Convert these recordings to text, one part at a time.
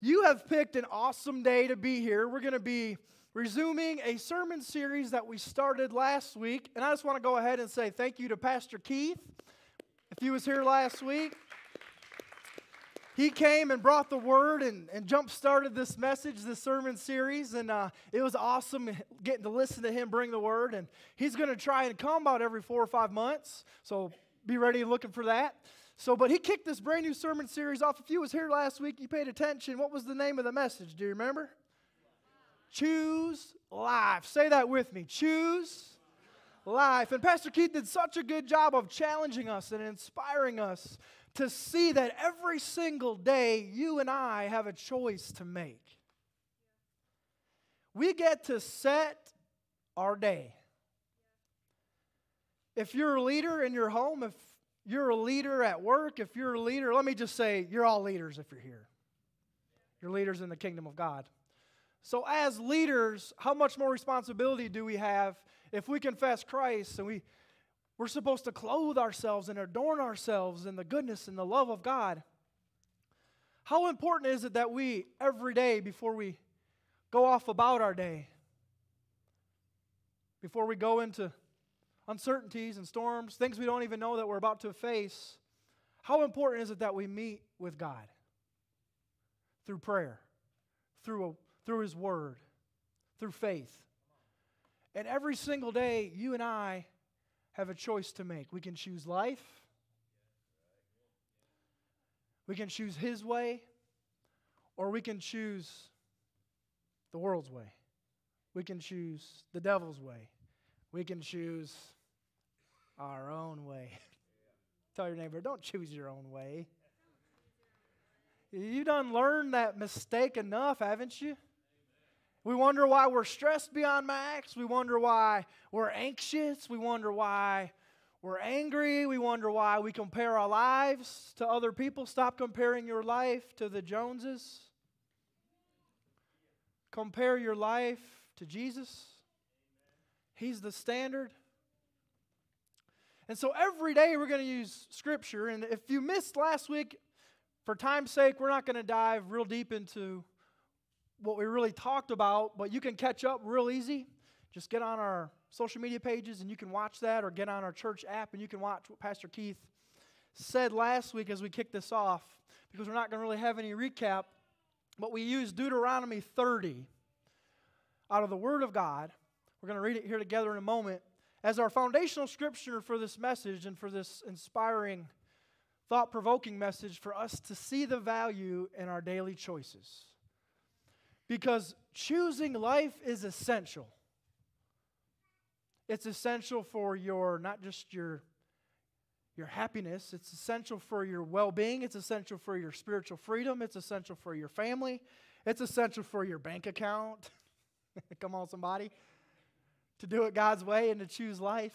You have picked an awesome day to be here. We're going to be resuming a sermon series that we started last week. And I just want to go ahead and say thank you to Pastor Keith. If he was here last week, he came and brought the word and, and jump started this message, this sermon series. And uh, it was awesome getting to listen to him bring the word. And he's going to try and come about every four or five months. So be ready looking for that. So, but he kicked this brand new sermon series off. If you was here last week, you paid attention. What was the name of the message? Do you remember? Choose life. Say that with me. Choose life. And Pastor Keith did such a good job of challenging us and inspiring us to see that every single day you and I have a choice to make. We get to set our day. If you're a leader in your home, if you're a leader at work, if you're a leader, let me just say, you're all leaders if you're here. You're leaders in the kingdom of God. So, as leaders, how much more responsibility do we have if we confess Christ and we, we're supposed to clothe ourselves and adorn ourselves in the goodness and the love of God? How important is it that we, every day before we go off about our day, before we go into uncertainties and storms, things we don't even know that we're about to face, how important is it that we meet with God through prayer, through, a, through His Word, through faith? And every single day, you and I have a choice to make. We can choose life, we can choose His way, or we can choose the world's way. We can choose the devil's way. We can choose our own way. Tell your neighbor, don't choose your own way. You done learned that mistake enough, haven't you? We wonder why we're stressed beyond max. We wonder why we're anxious. We wonder why we're angry. We wonder why we compare our lives to other people. Stop comparing your life to the Joneses. Compare your life to Jesus. He's the standard. And so every day we're going to use Scripture. And if you missed last week, for time's sake, we're not going to dive real deep into what we really talked about, but you can catch up real easy. Just get on our social media pages and you can watch that, or get on our church app and you can watch what Pastor Keith said last week as we kicked this off, because we're not going to really have any recap. But we use Deuteronomy 30 out of the Word of God. We're going to read it here together in a moment as our foundational scripture for this message and for this inspiring, thought provoking message for us to see the value in our daily choices. Because choosing life is essential. It's essential for your, not just your, your happiness, it's essential for your well being, it's essential for your spiritual freedom, it's essential for your family, it's essential for your bank account. Come on, somebody to do it God's way and to choose life.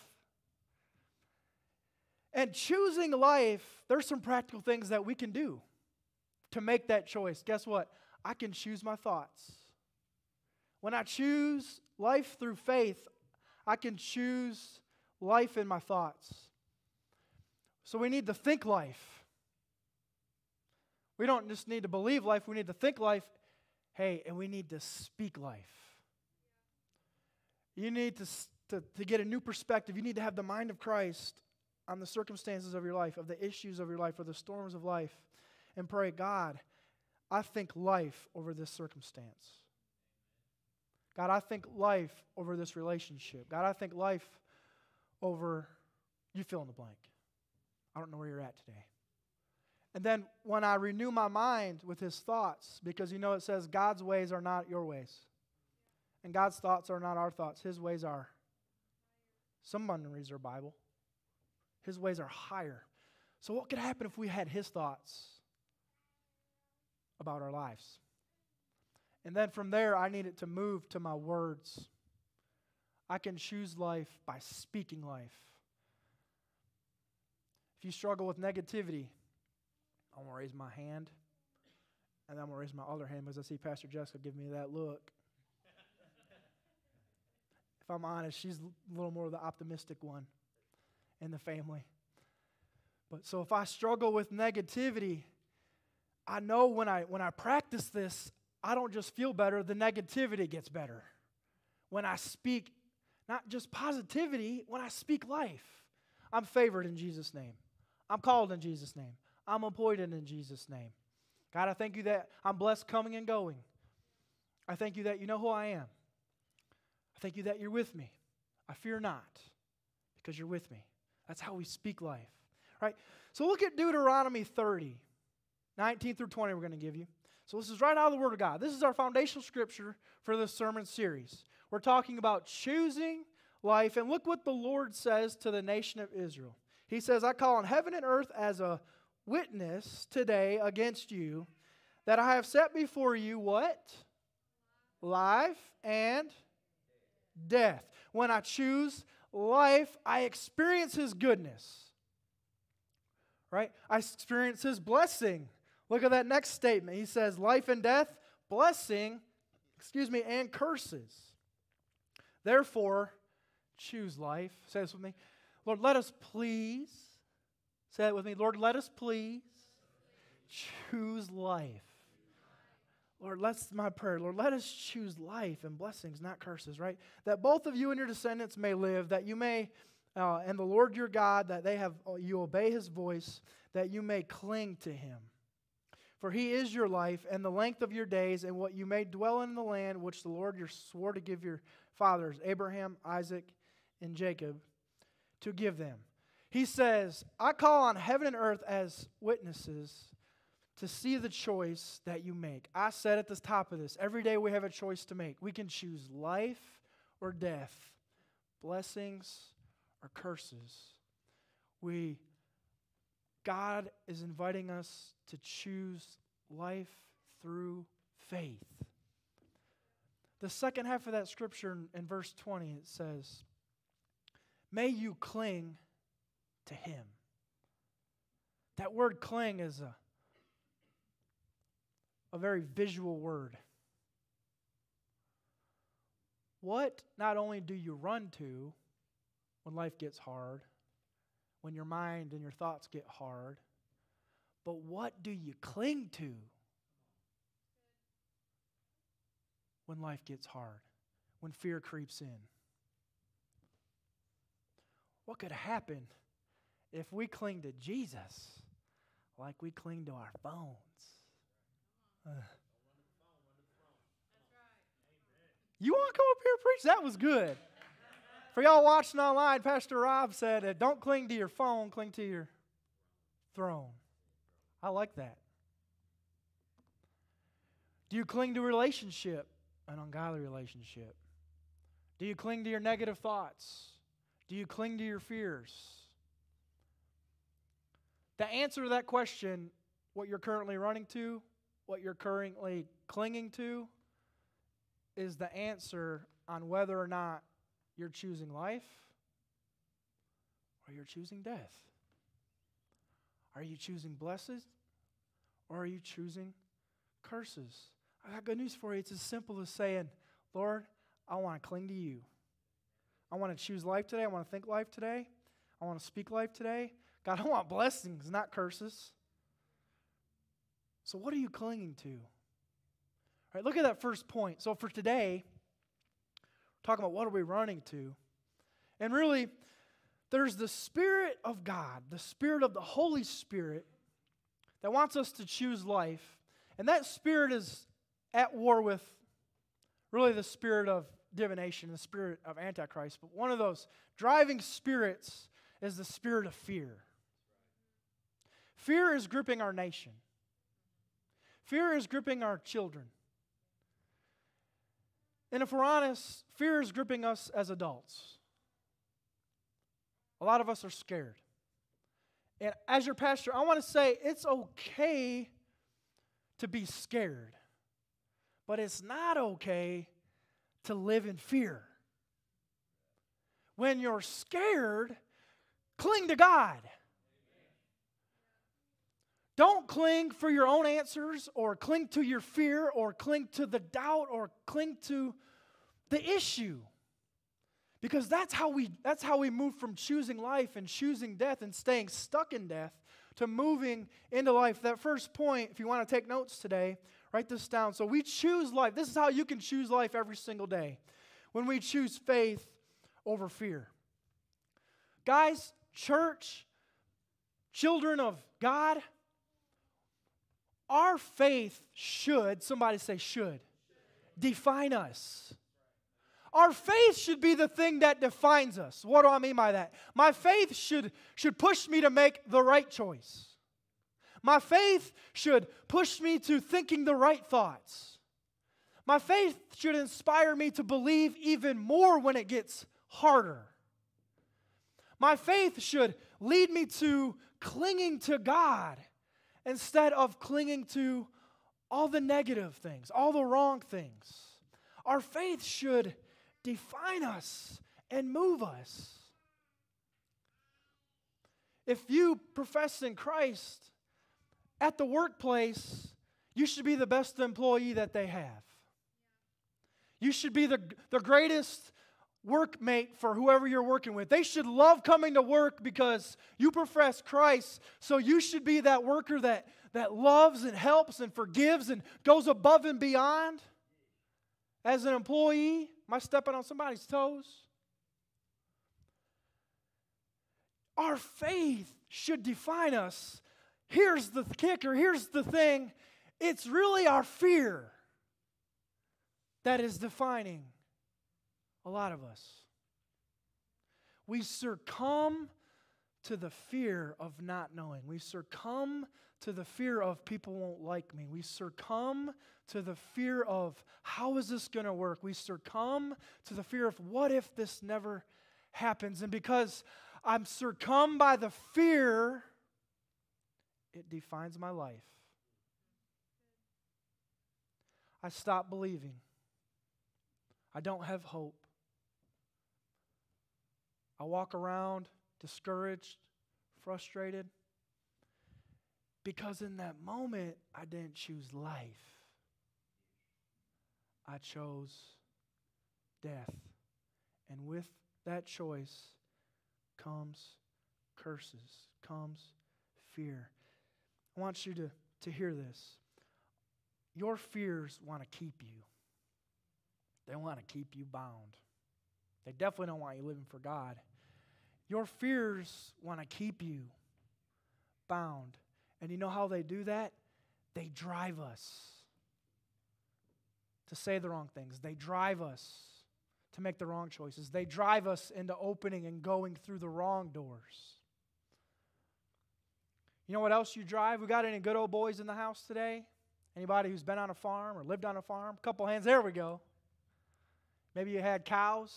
And choosing life, there's some practical things that we can do to make that choice. Guess what? I can choose my thoughts. When I choose life through faith, I can choose life in my thoughts. So we need to think life. We don't just need to believe life, we need to think life. Hey, and we need to speak life. You need to, to, to get a new perspective. You need to have the mind of Christ on the circumstances of your life, of the issues of your life, or the storms of life, and pray, God, I think life over this circumstance. God, I think life over this relationship. God, I think life over you fill in the blank. I don't know where you're at today. And then when I renew my mind with his thoughts, because you know it says God's ways are not your ways. And God's thoughts are not our thoughts, His ways are. Someone reads their Bible. His ways are higher. So, what could happen if we had His thoughts about our lives? And then from there, I need it to move to my words. I can choose life by speaking life. If you struggle with negativity, I'm going to raise my hand, and I'm going to raise my other hand because I see Pastor Jessica give me that look if I'm honest, she's a little more of the optimistic one in the family. But so if I struggle with negativity, I know when I when I practice this, I don't just feel better, the negativity gets better. When I speak not just positivity, when I speak life, I'm favored in Jesus' name. I'm called in Jesus' name. I'm appointed in Jesus' name. God, I thank you that I'm blessed coming and going. I thank you that you know who I am. I thank you that you're with me. I fear not because you're with me. That's how we speak life. Right? So look at Deuteronomy 30, 19 through 20, we're going to give you. So this is right out of the Word of God. This is our foundational scripture for this sermon series. We're talking about choosing life. And look what the Lord says to the nation of Israel. He says, I call on heaven and earth as a witness today against you that I have set before you what? Life and death. When I choose life, I experience His goodness. Right? I experience His blessing. Look at that next statement. He says, Life and death, blessing, excuse me, and curses. Therefore, choose life. Say this with me. Lord, let us please, say it with me. Lord, let us please choose life. Lord, that's my prayer. Lord, let us choose life and blessings, not curses, right? That both of you and your descendants may live, that you may, uh, and the Lord your God, that they have, uh, you obey his voice, that you may cling to him. For he is your life and the length of your days, and what you may dwell in the land which the Lord your swore to give your fathers, Abraham, Isaac, and Jacob, to give them. He says, I call on heaven and earth as witnesses to see the choice that you make. I said at the top of this every day we have a choice to make. We can choose life or death, blessings or curses. We God is inviting us to choose life through faith. The second half of that scripture in, verse 20 it says, May you cling to him. That word cling is a a very visual word. What not only do you run to when life gets hard, when your mind and your thoughts get hard, but what do you cling to when life gets hard, when fear creeps in? What could happen if we cling to Jesus like we cling to our phones? You want to come up here and preach? That was good. For y'all watching online, Pastor Rob said, Don't cling to your phone, cling to your throne. I like that. Do you cling to relationship, an ungodly relationship? Do you cling to your negative thoughts? Do you cling to your fears? The answer to that question, what you're currently running to, what you're currently clinging to is the answer on whether or not you're choosing life or you're choosing death. Are you choosing blessings or are you choosing curses? I got good news for you. It's as simple as saying, Lord, I want to cling to you. I want to choose life today. I want to think life today. I want to speak life today. God, I want blessings, not curses. So, what are you clinging to? All right, look at that first point. So, for today, we're talking about what are we running to. And really, there's the Spirit of God, the Spirit of the Holy Spirit that wants us to choose life. And that Spirit is at war with really the spirit of divination, the spirit of Antichrist. But one of those driving spirits is the spirit of fear. Fear is gripping our nation. Fear is gripping our children. And if we're honest, fear is gripping us as adults. A lot of us are scared. And as your pastor, I want to say it's okay to be scared, but it's not okay to live in fear. When you're scared, cling to God. Don't cling for your own answers or cling to your fear or cling to the doubt or cling to the issue. Because that's how we that's how we move from choosing life and choosing death and staying stuck in death to moving into life. That first point, if you want to take notes today, write this down. So we choose life. This is how you can choose life every single day when we choose faith over fear. Guys, church, children of God, our faith should, somebody say should, define us. Our faith should be the thing that defines us. What do I mean by that? My faith should, should push me to make the right choice. My faith should push me to thinking the right thoughts. My faith should inspire me to believe even more when it gets harder. My faith should lead me to clinging to God instead of clinging to all the negative things, all the wrong things. Our faith should define us and move us. If you profess in Christ at the workplace, you should be the best employee that they have. You should be the, the greatest workmate for whoever you're working with. They should love coming to work because you profess Christ. So you should be that worker that, that loves and helps and forgives and goes above and beyond. As an employee, am I stepping on somebody's toes? Our faith should define us. Here's the kicker, here's the thing it's really our fear that is defining a lot of us. We succumb to the fear of not knowing. We succumb to the fear of people won't like me. We succumb to the fear of how is this going to work? We succumb to the fear of what if this never happens? And because I'm succumbed by the fear, it defines my life. I stop believing. I don't have hope. I walk around discouraged, frustrated, because in that moment, I didn't choose life. I chose death. And with that choice comes curses, comes fear. I want you to, to hear this. Your fears want to keep you, they want to keep you bound. They definitely don't want you living for God. Your fears want to keep you bound. And you know how they do that? They drive us to say the wrong things. They drive us to make the wrong choices. They drive us into opening and going through the wrong doors. You know what else you drive? We got any good old boys in the house today? Anybody who's been on a farm or lived on a farm? Couple hands. There we go. Maybe you had cows.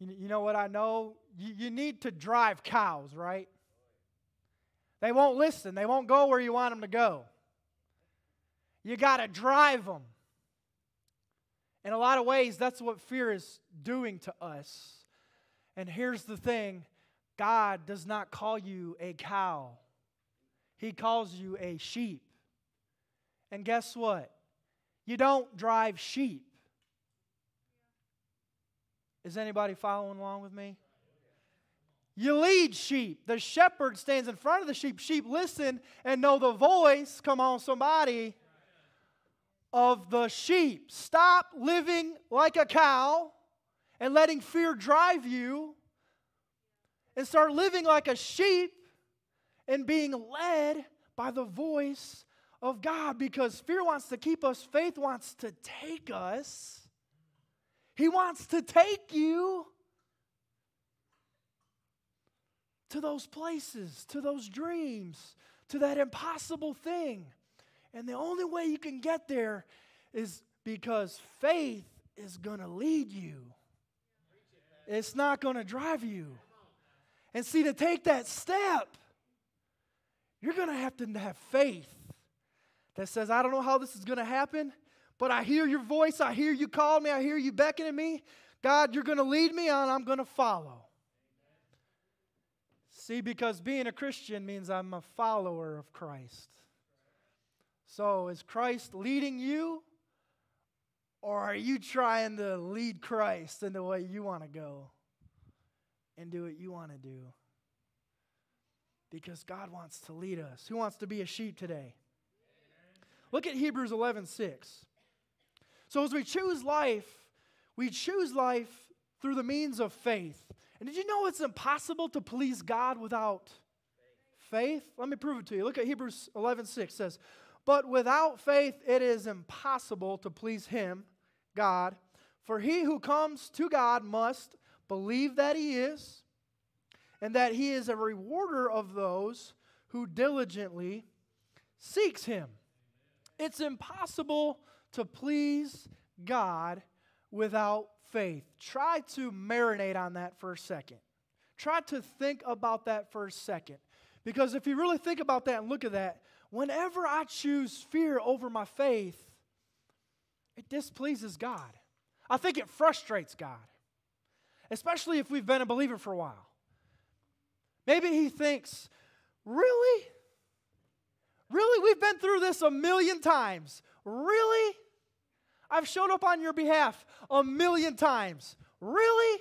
You, know what I know? You, you need to drive cows, right? They won't listen, they won't go where you want them to go. You got to drive them. In a lot of ways, that's what fear is doing to us. And here's the thing God does not call you a cow, He calls you a sheep. And guess what? You don't drive sheep. Is anybody following along with me? You lead sheep. The shepherd stands in front of the sheep. Sheep listen and know the voice, come on, somebody, of the sheep. Stop living like a cow and letting fear drive you and start living like a sheep and being led by the voice of God because fear wants to keep us, faith wants to take us. He wants to take you to those places, to those dreams, to that impossible thing. And the only way you can get there is because faith is going to lead you. It's not going to drive you. And see, to take that step, you're going to have to have faith that says, I don't know how this is going to happen, but I hear your voice. I hear you call me. I hear you beckoning me. God, you're going to lead me on. I'm going to follow. See, because being a Christian means I'm a follower of Christ. So is Christ leading you? Or are you trying to lead Christ in the way you want to go and do what you want to do? because God wants to lead us. Who wants to be a sheep today? Look at Hebrews 11 6. So, as we choose life, we choose life through the means of faith. And did you know it's impossible to please God without faith? Let me prove it to you. Look at Hebrews 11 6 says, But without faith it is impossible to please Him, God. For he who comes to God must believe that He is, and that He is a rewarder of those who diligently seeks Him. It's impossible to please God without faith. Try to marinate on that for a second. Try to think about that for a second. Because if you really think about that and look at that, whenever I choose fear over my faith, it displeases God. I think it frustrates God, especially if we've been a believer for a while. Maybe He thinks, Really? Really? We've been through this a million times. Really? I've showed up on your behalf a million times. Really?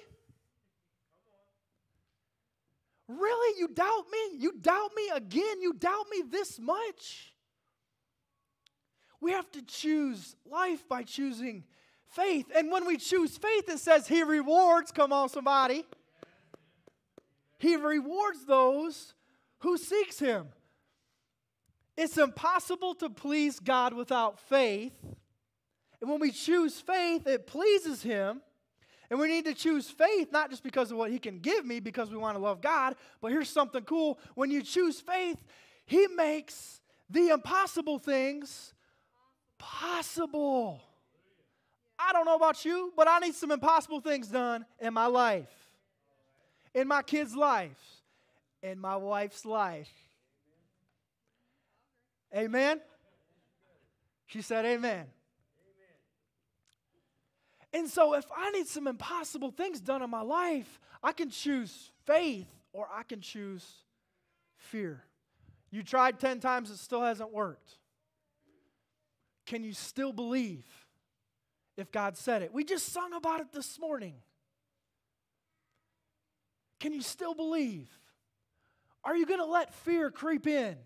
Really? You doubt me? You doubt me again? You doubt me this much? We have to choose life by choosing faith. And when we choose faith, it says He rewards. Come on, somebody. He rewards those who seeks Him. It's impossible to please God without faith. And when we choose faith, it pleases Him. And we need to choose faith not just because of what He can give me, because we want to love God, but here's something cool. When you choose faith, He makes the impossible things possible. I don't know about you, but I need some impossible things done in my life, in my kids' life, in my wife's life. Amen? She said, Amen. Amen. And so, if I need some impossible things done in my life, I can choose faith or I can choose fear. You tried 10 times, it still hasn't worked. Can you still believe if God said it? We just sung about it this morning. Can you still believe? Are you going to let fear creep in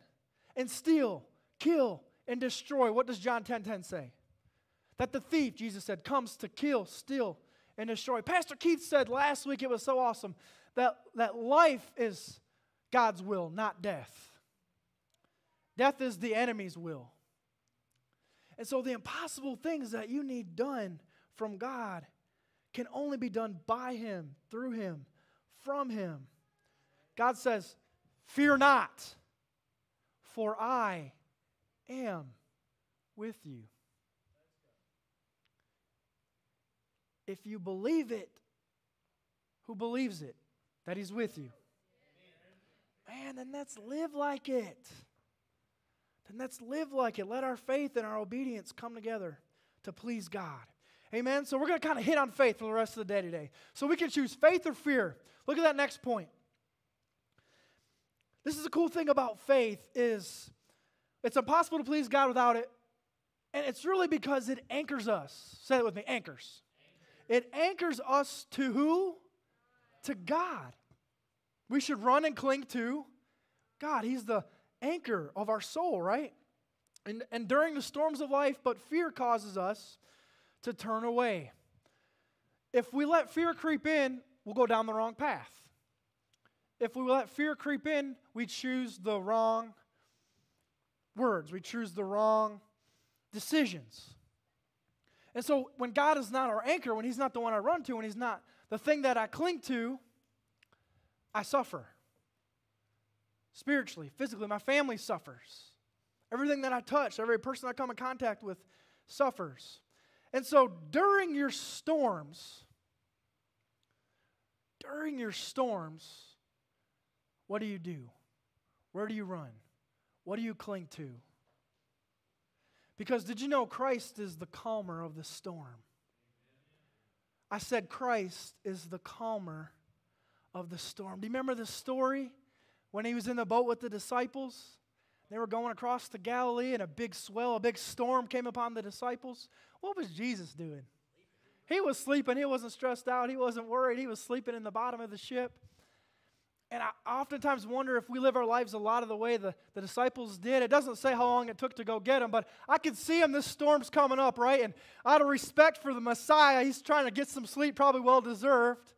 and steal, kill, and destroy? What does John 10 10 say? That the thief, Jesus said, comes to kill, steal, and destroy. Pastor Keith said last week, it was so awesome, that, that life is God's will, not death. Death is the enemy's will. And so the impossible things that you need done from God can only be done by Him, through Him, from Him. God says, Fear not, for I am with you. If you believe it, who believes it? That He's with you. Man, then let's live like it. Then let's live like it. Let our faith and our obedience come together to please God. Amen. So we're going to kind of hit on faith for the rest of the day today. So we can choose faith or fear. Look at that next point. This is the cool thing about faith is it's impossible to please God without it. And it's really because it anchors us. Say it with me, anchors. It anchors us to who? To God. We should run and cling to God. He's the anchor of our soul, right? And, and during the storms of life, but fear causes us to turn away. If we let fear creep in, we'll go down the wrong path. If we let fear creep in, we choose the wrong words, we choose the wrong decisions. And so when God is not our anchor, when He's not the one I run to, when He's not the thing that I cling to, I suffer. Spiritually, physically, my family suffers. Everything that I touch, every person I come in contact with suffers. And so during your storms, during your storms, what do you do? Where do you run? What do you cling to? Because did you know Christ is the calmer of the storm? I said Christ is the calmer of the storm. Do you remember the story when he was in the boat with the disciples? They were going across the Galilee and a big swell, a big storm came upon the disciples. What was Jesus doing? He was sleeping. He wasn't stressed out. He wasn't worried. He was sleeping in the bottom of the ship. And I oftentimes wonder if we live our lives a lot of the way the, the disciples did. It doesn't say how long it took to go get them, but I could see them. This storm's coming up, right? And out of respect for the Messiah, he's trying to get some sleep, probably well deserved.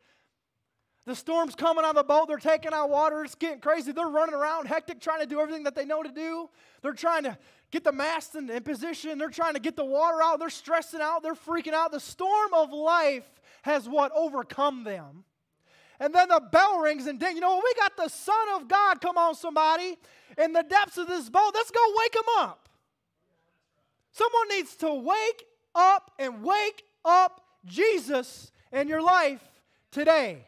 The storm's coming on the boat. They're taking out water. It's getting crazy. They're running around hectic, trying to do everything that they know to do. They're trying to get the mast in, in position. They're trying to get the water out. They're stressing out. They're freaking out. The storm of life has what? Overcome them. And then the bell rings and ding. You know, we got the Son of God, come on, somebody, in the depths of this boat. Let's go wake him up. Someone needs to wake up and wake up Jesus in your life today.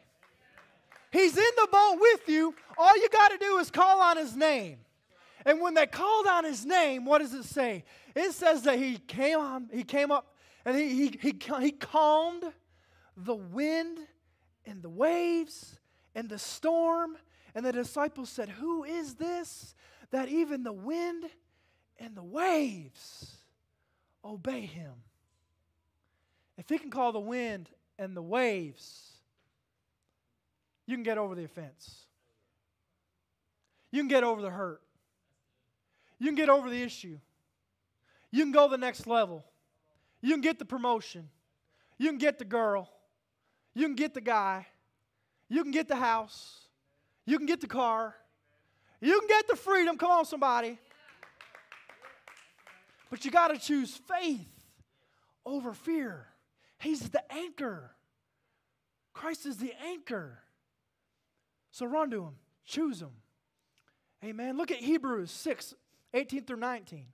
He's in the boat with you. All you got to do is call on his name. And when they called on his name, what does it say? It says that he came on, he came up and he, he, he, he calmed the wind and the waves and the storm. And the disciples said, Who is this that even the wind and the waves obey him? If he can call the wind and the waves, you can get over the offense. You can get over the hurt. You can get over the issue. You can go the next level. You can get the promotion. You can get the girl. You can get the guy. You can get the house. You can get the car. You can get the freedom. Come on, somebody. But you got to choose faith over fear. He's the anchor. Christ is the anchor. So run to him, choose him. Amen. Look at Hebrews 6 18 through 19.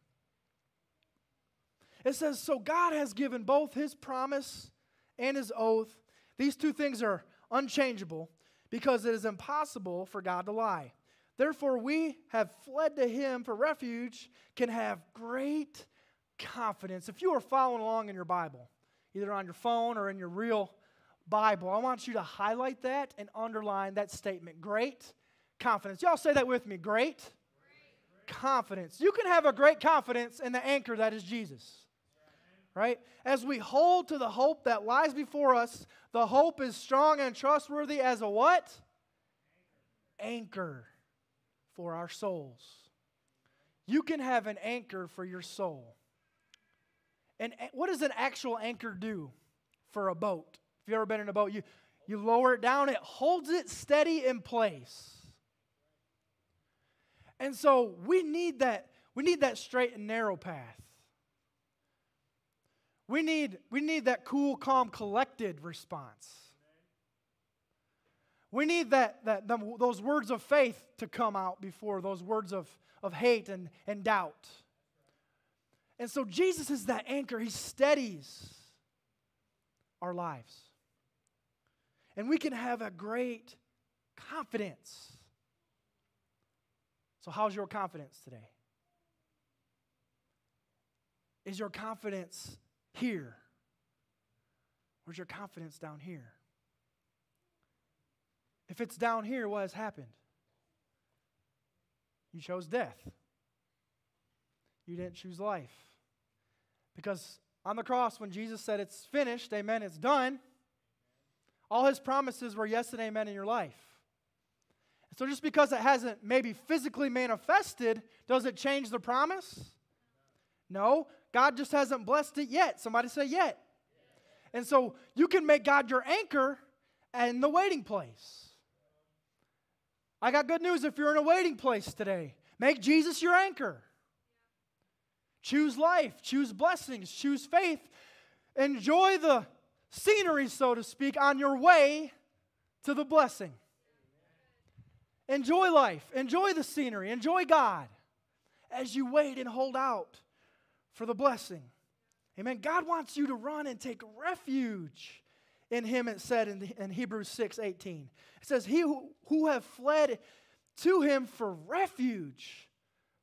It says, So God has given both his promise and his oath these two things are unchangeable because it is impossible for God to lie. Therefore, we have fled to him for refuge, can have great confidence. If you are following along in your Bible, either on your phone or in your real Bible, I want you to highlight that and underline that statement. Great confidence. Y'all say that with me. Great, great. confidence. You can have a great confidence in the anchor that is Jesus right? As we hold to the hope that lies before us, the hope is strong and trustworthy as a what? Anchor for our souls. You can have an anchor for your soul. And what does an actual anchor do for a boat? If you've ever been in a boat, you, you lower it down, it holds it steady in place. And so we need that, we need that straight and narrow path. We need, we need that cool, calm, collected response. We need that, that the, those words of faith to come out before those words of, of hate and, and doubt. And so Jesus is that anchor. He steadies our lives. And we can have a great confidence. So, how's your confidence today? Is your confidence here? Where's your confidence down here? If it's down here, what has happened? You chose death. You didn't choose life. Because on the cross, when Jesus said it's finished, amen, it's done, all his promises were yes and amen in your life. So just because it hasn't maybe physically manifested, does it change the promise? No, God just hasn't blessed it yet. Somebody say yet. And so you can make God your anchor in the waiting place. I got good news if you're in a waiting place today. Make Jesus your anchor. Choose life, choose blessings, choose faith. Enjoy the scenery, so to speak, on your way to the blessing. Enjoy life, enjoy the scenery, enjoy God as you wait and hold out for the blessing. Amen. God wants you to run and take refuge in Him, it said in, in Hebrews 6 18. It says, He who, who have fled to Him for refuge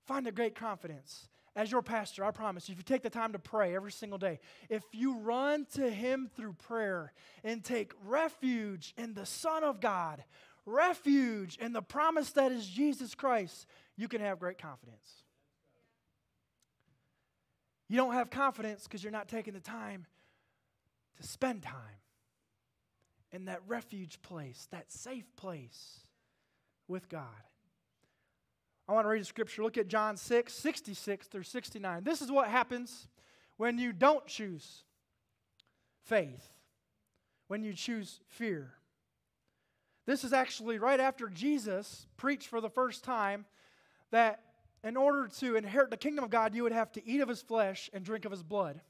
find a great confidence. As your pastor, I promise you, if you take the time to pray every single day, if you run to Him through prayer and take refuge in the Son of God, refuge in the promise that is Jesus Christ, you can have great confidence. You don't have confidence because you're not taking the time to spend time in that refuge place, that safe place with God. I want to read a scripture. Look at John 6, 66 through 69. This is what happens when you don't choose faith, when you choose fear. This is actually right after Jesus preached for the first time that in order to inherit the kingdom of God, you would have to eat of his flesh and drink of his blood.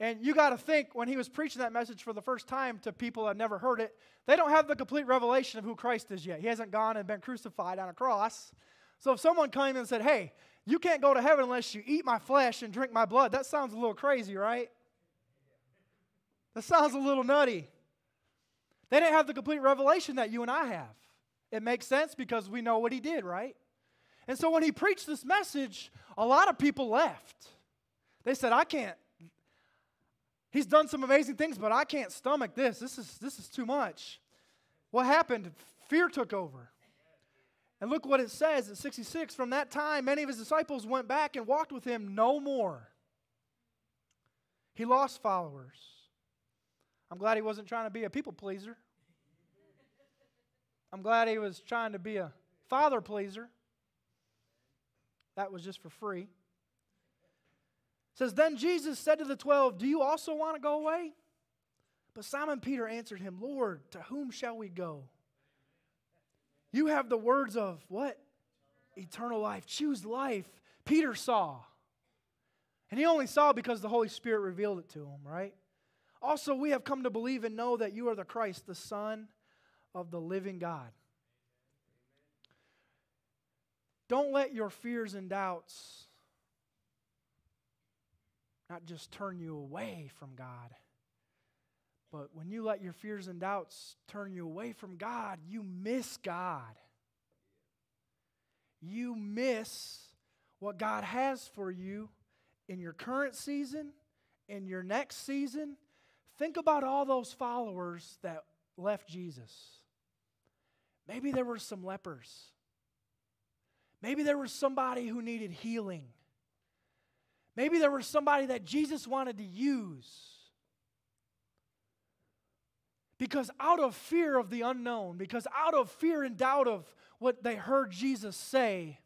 And you got to think when he was preaching that message for the first time to people that never heard it, they don't have the complete revelation of who Christ is yet. He hasn't gone and been crucified on a cross. So if someone came and said, Hey, you can't go to heaven unless you eat my flesh and drink my blood, that sounds a little crazy, right? That sounds a little nutty. They didn't have the complete revelation that you and I have. It makes sense because we know what he did, right? And so when he preached this message, a lot of people left. They said, I can't. He's done some amazing things, but I can't stomach this. This is, this is too much. What happened? Fear took over. And look what it says at 66 From that time, many of his disciples went back and walked with him no more. He lost followers. I'm glad he wasn't trying to be a people pleaser. I'm glad he was trying to be a father pleaser. That was just for free. It says, Then Jesus said to the twelve, Do you also want to go away? But Simon Peter answered him, Lord, to whom shall we go? You have the words of what? Eternal life. Choose life. Peter saw. And he only saw because the Holy Spirit revealed it to him, right? Also, we have come to believe and know that you are the Christ, the Son of the living God. Don't let your fears and doubts not just turn you away from God, but when you let your fears and doubts turn you away from God, you miss God. You miss what God has for you in your current season, in your next season. Think about all those followers that left Jesus. Maybe there were some lepers. Maybe there was somebody who needed healing. Maybe there was somebody that Jesus wanted to use. Because out of fear of the unknown, because out of fear and doubt of what they heard Jesus say,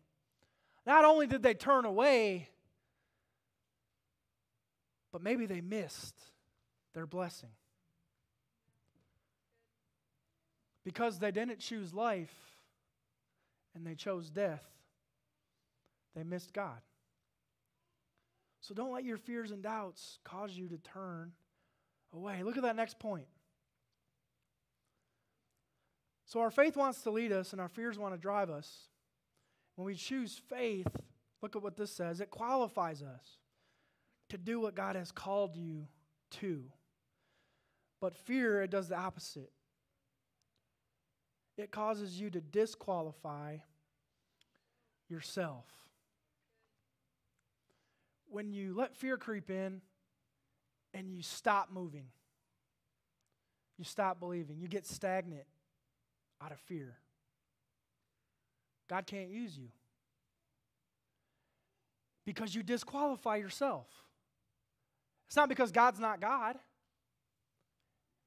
not only did they turn away, but maybe they missed their blessing. Because they didn't choose life and they chose death, they missed God. So don't let your fears and doubts cause you to turn away. Look at that next point. So our faith wants to lead us and our fears want to drive us. When we choose faith, look at what this says it qualifies us to do what God has called you to. But fear, it does the opposite. It causes you to disqualify yourself when you let fear creep in and you stop moving, you stop believing, you get stagnant out of fear. God can't use you because you disqualify yourself. It's not because God's not God.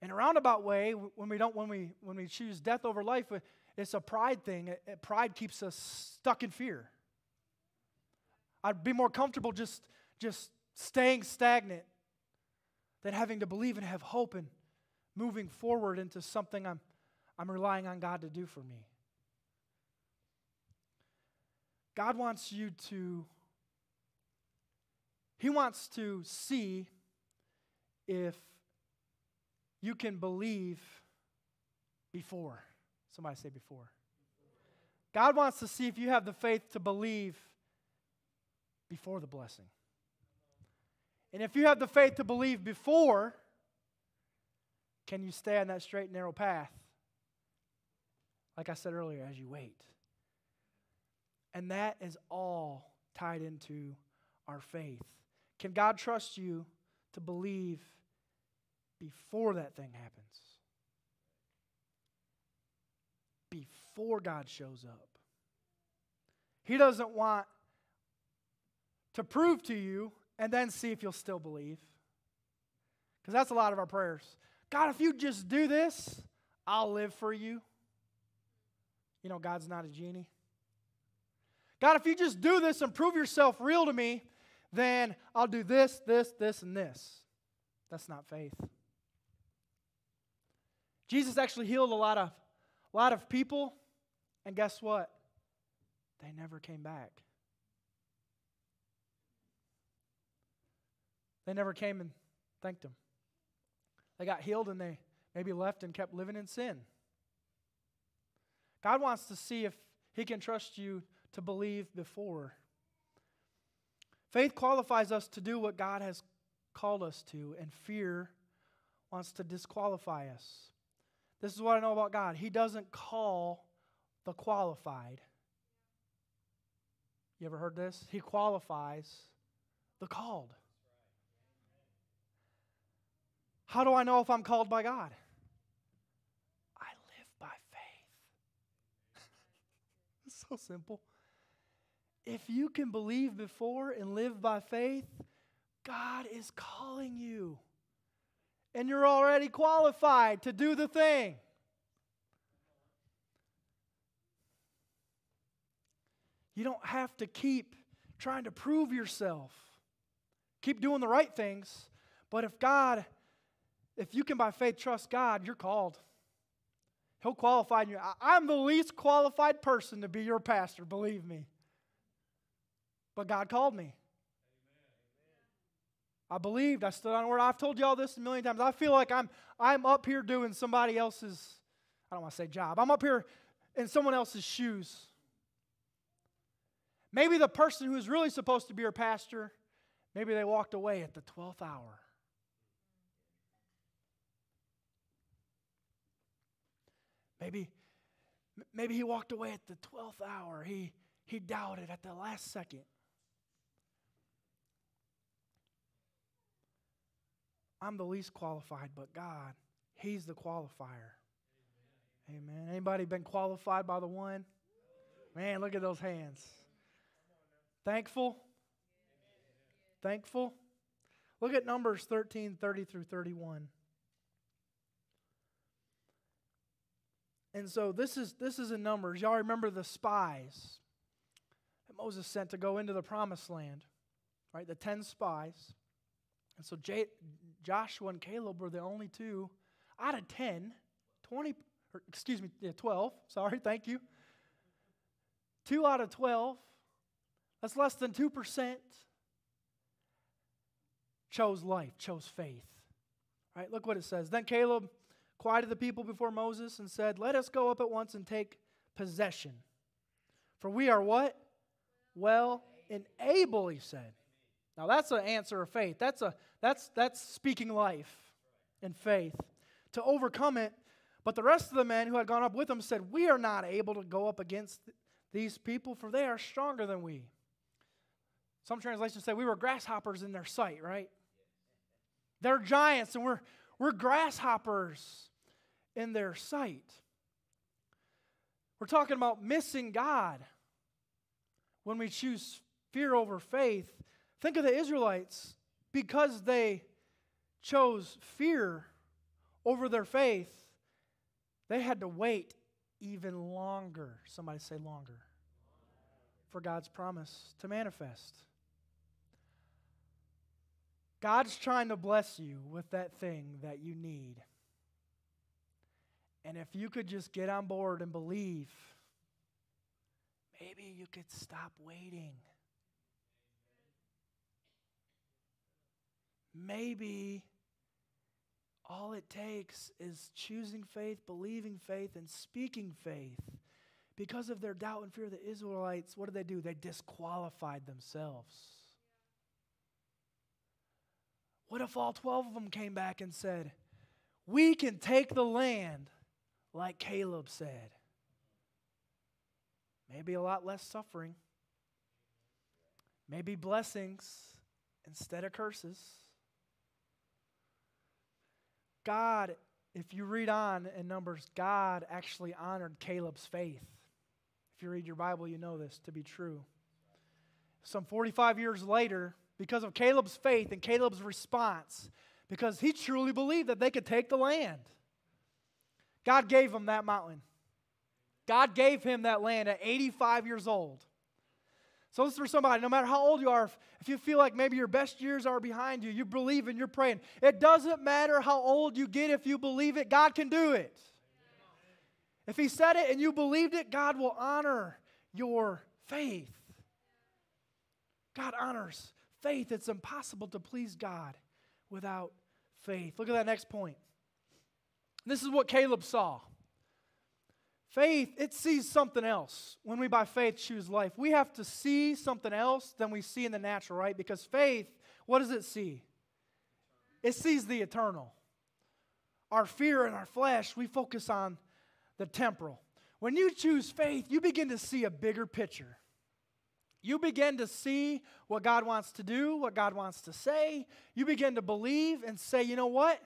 In a roundabout way, when we don't, when we when we choose death over life, uh, it's a pride thing. Pride keeps us stuck in fear. I'd be more comfortable just, just staying stagnant than having to believe and have hope and moving forward into something I'm, I'm relying on God to do for me. God wants you to, He wants to see if you can believe before. Somebody say before. God wants to see if you have the faith to believe before the blessing. And if you have the faith to believe before, can you stay on that straight and narrow path? Like I said earlier, as you wait. And that is all tied into our faith. Can God trust you to believe before that thing happens? Before God shows up. He doesn't want to prove to you and then see if you'll still believe. Because that's a lot of our prayers. God, if you just do this, I'll live for you. You know, God's not a genie. God, if you just do this and prove yourself real to me, then I'll do this, this, this, and this. That's not faith. Jesus actually healed a lot of, a lot of people, and guess what? They never came back. They never came and thanked him. They got healed and they maybe left and kept living in sin. God wants to see if He can trust you to believe before. Faith qualifies us to do what God has called us to, and fear wants to disqualify us. This is what I know about God He doesn't call the qualified. You ever heard this? He qualifies the called. How do I know if I'm called by God? I live by faith. it's so simple. If you can believe before and live by faith, God is calling you. And you're already qualified to do the thing. You don't have to keep trying to prove yourself. Keep doing the right things. But if God if you can by faith trust God, you're called. He'll qualify you. I'm the least qualified person to be your pastor, believe me. But God called me. I believed. I stood on word. I've told you all this a million times. I feel like I'm, I'm up here doing somebody else's, I don't want to say job. I'm up here in someone else's shoes. Maybe the person who is really supposed to be your pastor, maybe they walked away at the 12th hour. Maybe, maybe he walked away at the 12th hour. He, he doubted at the last second. I'm the least qualified, but God, He's the qualifier. Amen. Amen. Anybody been qualified by the one? Man, look at those hands. Thankful? Thankful? Look at Numbers 13 30 through 31. And so this is this is in Numbers. Y'all remember the spies that Moses sent to go into the promised land, right? The 10 spies. And so J- Joshua and Caleb were the only two out of 10, 20, or excuse me, yeah, 12. Sorry, thank you. Two out of 12. That's less than 2%. Chose life, chose faith. Right? Look what it says. Then Caleb quieted the people before Moses and said, Let us go up at once and take possession. For we are what? Well and able, he said. Now that's an answer of faith. That's, a, that's, that's speaking life and faith to overcome it. But the rest of the men who had gone up with him said, We are not able to go up against these people, for they are stronger than we. Some translations say we were grasshoppers in their sight, right? They're giants and we're, we're grasshoppers in their sight. We're talking about missing God when we choose fear over faith. Think of the Israelites. Because they chose fear over their faith, they had to wait even longer. Somebody say longer. For God's promise to manifest. God's trying to bless you with that thing that you need. And if you could just get on board and believe, maybe you could stop waiting. Maybe all it takes is choosing faith, believing faith, and speaking faith. Because of their doubt and fear, the Israelites, what did they do? They disqualified themselves. What if all 12 of them came back and said, We can take the land like Caleb said. Maybe a lot less suffering. Maybe blessings instead of curses. God, if you read on in Numbers, God actually honored Caleb's faith. If you read your Bible, you know this to be true. Some 45 years later, because of Caleb's faith and Caleb's response, because he truly believed that they could take the land. God gave him that mountain. God gave him that land at 85 years old. So this is for somebody, no matter how old you are, if, if you feel like maybe your best years are behind you, you believe and you're praying. It doesn't matter how old you get if you believe it, God can do it. If He said it and you believed it, God will honor your faith. God honors faith. It's impossible to please God without faith. Look at that next point. This is what Caleb saw. Faith, it sees something else. When we by faith choose life, we have to see something else than we see in the natural, right? Because faith, what does it see? It sees the eternal. Our fear and our flesh, we focus on the temporal. When you choose faith, you begin to see a bigger picture. You begin to see what God wants to do, what God wants to say. You begin to believe and say, you know what?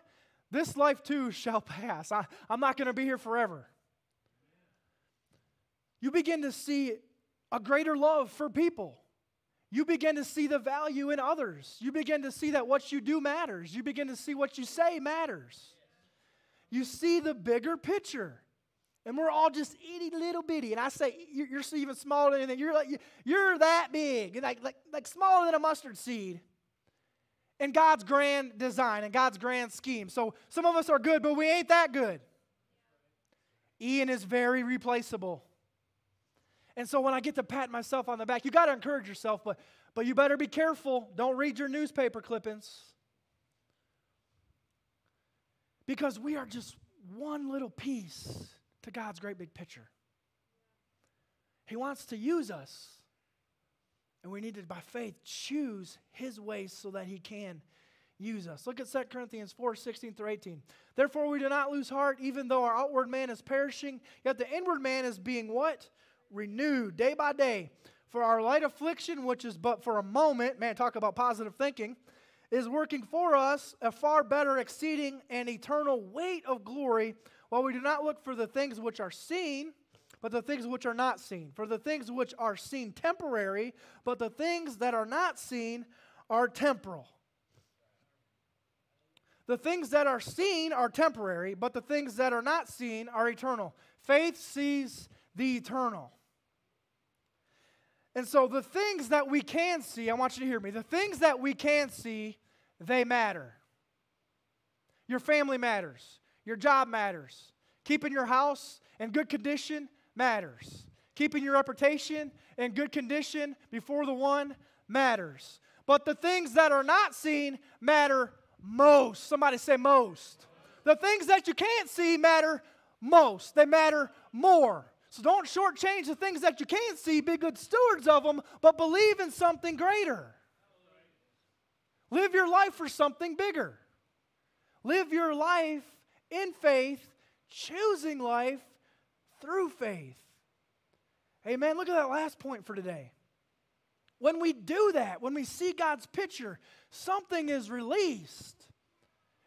This life too shall pass. I, am not going to be here forever. You begin to see a greater love for people. You begin to see the value in others. You begin to see that what you do matters. You begin to see what you say matters. You see the bigger picture. And we're all just itty little bitty. And I say, you're, you're even smaller than anything. You're, like, you're that big, like, like, like smaller than a mustard seed in God's grand design and God's grand scheme. So some of us are good, but we ain't that good. Ian is very replaceable. And so when I get to pat myself on the back, you got to encourage yourself, but, but you better be careful. Don't read your newspaper clippings. Because we are just one little piece to God's great big picture. He wants to use us. And we need to, by faith, choose His ways so that He can use us. Look at 2 Corinthians 4 16 through 18. Therefore, we do not lose heart, even though our outward man is perishing, yet the inward man is being what? Renewed day by day. For our light affliction, which is but for a moment, man, talk about positive thinking, is working for us a far better, exceeding, and eternal weight of glory while we do not look for the things which are seen, but the things which are not seen. For the things which are seen temporary, but the things that are not seen are temporal. The things that are seen are temporary, but the things that are not seen are eternal. Faith sees the eternal. And so the things that we can see, I want you to hear me, the things that we can see, they matter. Your family matters. Your job matters. Keeping your house in good condition matters. Keeping your reputation in good condition before the one matters. But the things that are not seen matter most. Somebody say most. The things that you can't see matter most, they matter more. So don't shortchange the things that you can't see, be good stewards of them, but believe in something greater. Live your life for something bigger. Live your life in faith, choosing life through faith. Amen. Look at that last point for today. When we do that, when we see God's picture, something is released.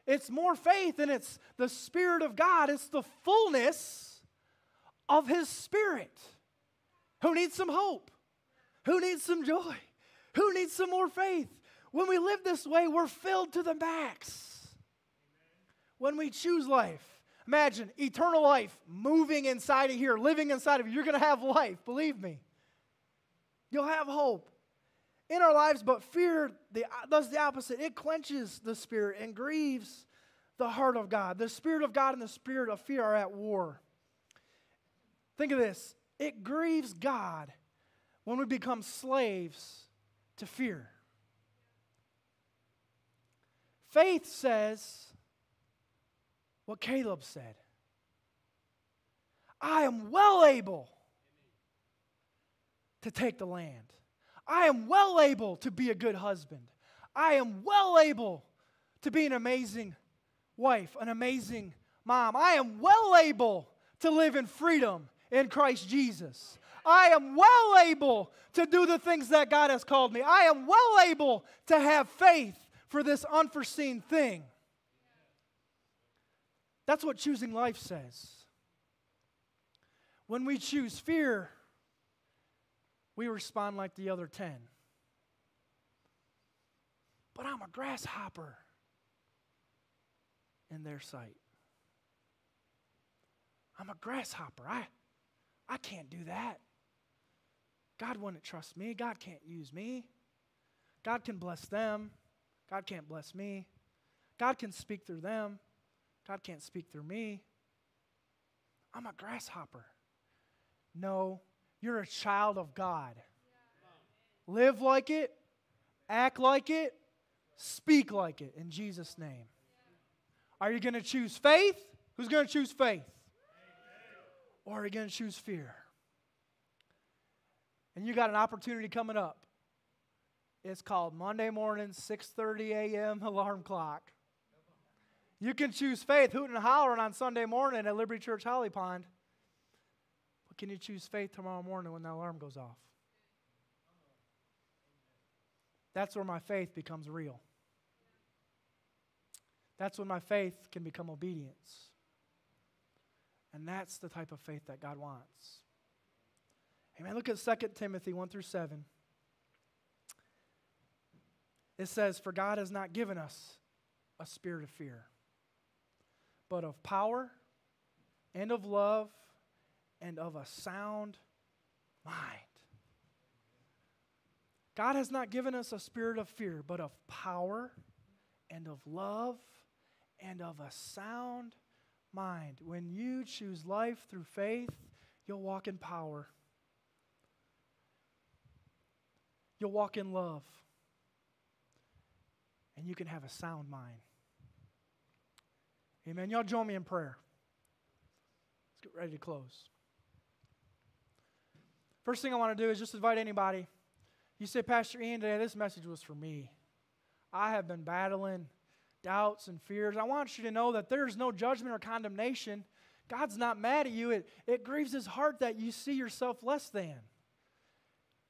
It's more faith and it's the Spirit of God. It's the fullness of His Spirit. Who needs some hope? Who needs some joy? Who needs some more faith? When we live this way, we're filled to the max when we choose life. Imagine eternal life moving inside of here, living inside of you. You're going to have life, believe me. You'll have hope in our lives, but fear the, does the opposite. It quenches the spirit and grieves the heart of God. The spirit of God and the spirit of fear are at war. Think of this it grieves God when we become slaves to fear. Faith says, what Caleb said I am well able to take the land. I am well able to be a good husband. I am well able to be an amazing wife, an amazing mom. I am well able to live in freedom in Christ Jesus. I am well able to do the things that God has called me. I am well able to have faith for this unforeseen thing. That's what choosing life says. When we choose fear, we respond like the other 10. But I'm a grasshopper in their sight. I'm a grasshopper. I, I can't do that. God wouldn't trust me. God can't use me. God can bless them. God can't bless me. God can speak through them. God can't speak through me. I'm a grasshopper. No, you're a child of God. Live like it, act like it, speak like it in Jesus' name. Are you going to choose faith? Who's going to choose faith? Or are you going to choose fear? And you got an opportunity coming up. It's called Monday morning, 6:30 a.m. alarm clock. You can choose faith, hooting and hollering on Sunday morning at Liberty Church Holly Pond. But can you choose faith tomorrow morning when the alarm goes off? That's where my faith becomes real. That's when my faith can become obedience. And that's the type of faith that God wants. Amen. Look at 2 Timothy 1 through 7. It says, For God has not given us a spirit of fear, but of power and of love and of a sound mind. God has not given us a spirit of fear, but of power and of love and of a sound mind. When you choose life through faith, you'll walk in power. You'll walk in love. And you can have a sound mind. Amen. Y'all join me in prayer. Let's get ready to close. First thing I want to do is just invite anybody. You say, Pastor Ian, today this message was for me. I have been battling doubts and fears. I want you to know that there's no judgment or condemnation. God's not mad at you. It, it grieves his heart that you see yourself less than.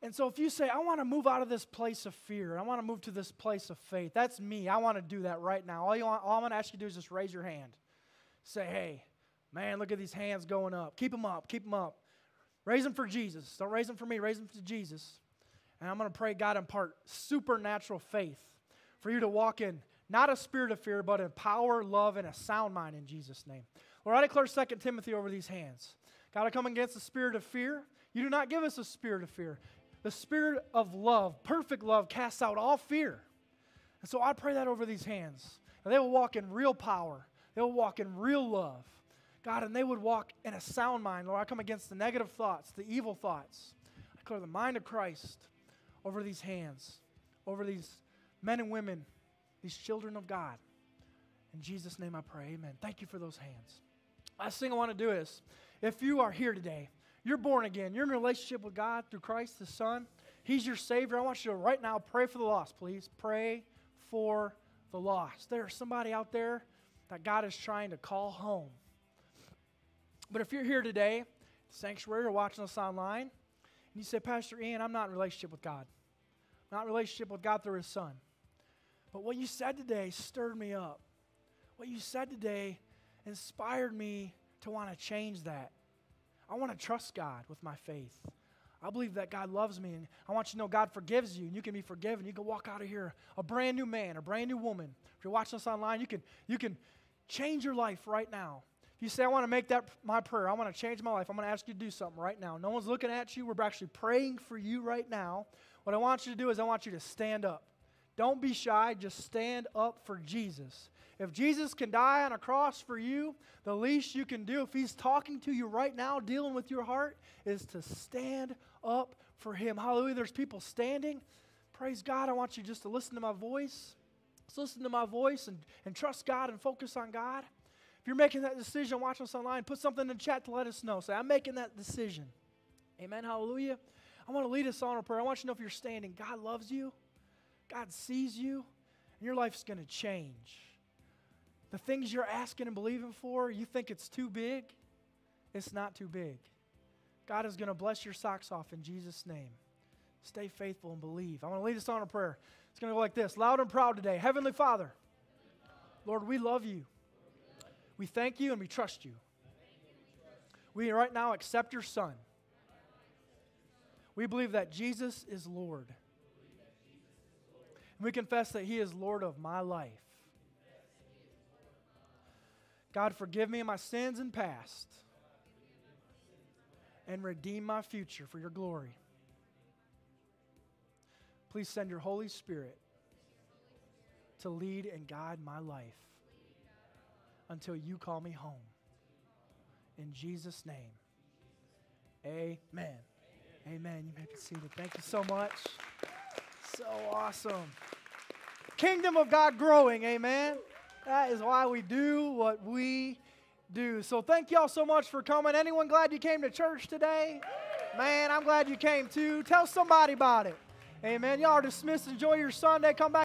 And so if you say, I want to move out of this place of fear, I want to move to this place of faith, that's me. I want to do that right now. All, you want, all I'm going to ask you to do is just raise your hand. Say, hey, man, look at these hands going up. Keep them up, keep them up. Raise them for Jesus. Don't raise them for me, raise them to Jesus. And I'm going to pray God impart supernatural faith for you to walk in not a spirit of fear, but in power, love, and a sound mind in Jesus' name. Lord, I declare 2 Timothy over these hands. God, I come against the spirit of fear. You do not give us a spirit of fear. The spirit of love, perfect love, casts out all fear. And so I pray that over these hands. And they will walk in real power, they will walk in real love. God, and they would walk in a sound mind. Lord, I come against the negative thoughts, the evil thoughts. I declare the mind of Christ over these hands, over these men and women these children of God. In Jesus' name I pray, amen. Thank you for those hands. Last thing I want to do is if you are here today, you're born again, you're in relationship with God through Christ the Son, He's your Savior. I want you to right now pray for the lost, please. Pray for the lost. There's somebody out there that God is trying to call home. But if you're here today, sanctuary, or watching us online, and you say, Pastor Ian, I'm not in relationship with God. I'm not in relationship with God through His Son. But what you said today stirred me up. What you said today inspired me to want to change that. I want to trust God with my faith. I believe that God loves me, and I want you to know God forgives you, and you can be forgiven. You can walk out of here a brand new man, a brand new woman. If you're watching us online, you can, you can change your life right now. If you say, I want to make that my prayer, I want to change my life, I'm going to ask you to do something right now. No one's looking at you. We're actually praying for you right now. What I want you to do is I want you to stand up. Don't be shy, just stand up for Jesus. If Jesus can die on a cross for you, the least you can do, if He's talking to you right now, dealing with your heart, is to stand up for Him. Hallelujah. There's people standing. Praise God. I want you just to listen to my voice. Just listen to my voice and, and trust God and focus on God. If you're making that decision, watch us online, put something in the chat to let us know. Say, I'm making that decision. Amen. Hallelujah. I want to lead us on a prayer. I want you to know if you're standing, God loves you. God sees you, and your life's going to change. The things you're asking and believing for, you think it's too big, it's not too big. God is going to bless your socks off in Jesus' name. Stay faithful and believe. I want to lead us on a prayer. It's going to go like this loud and proud today. Heavenly Father, Lord, we love you. We thank you and we trust you. We right now accept your Son. We believe that Jesus is Lord. And we confess that He is Lord of my life. God, forgive me my sins and past. and redeem my future for your glory. Please send your Holy Spirit to lead and guide my life until you call me home. In Jesus' name, amen. Amen. amen. You may be seated. Thank you so much. So awesome. Kingdom of God growing, amen. That is why we do what we do. So thank y'all so much for coming. Anyone glad you came to church today? Man, I'm glad you came too. Tell somebody about it. Amen. Y'all are dismissed. Enjoy your Sunday. Come back.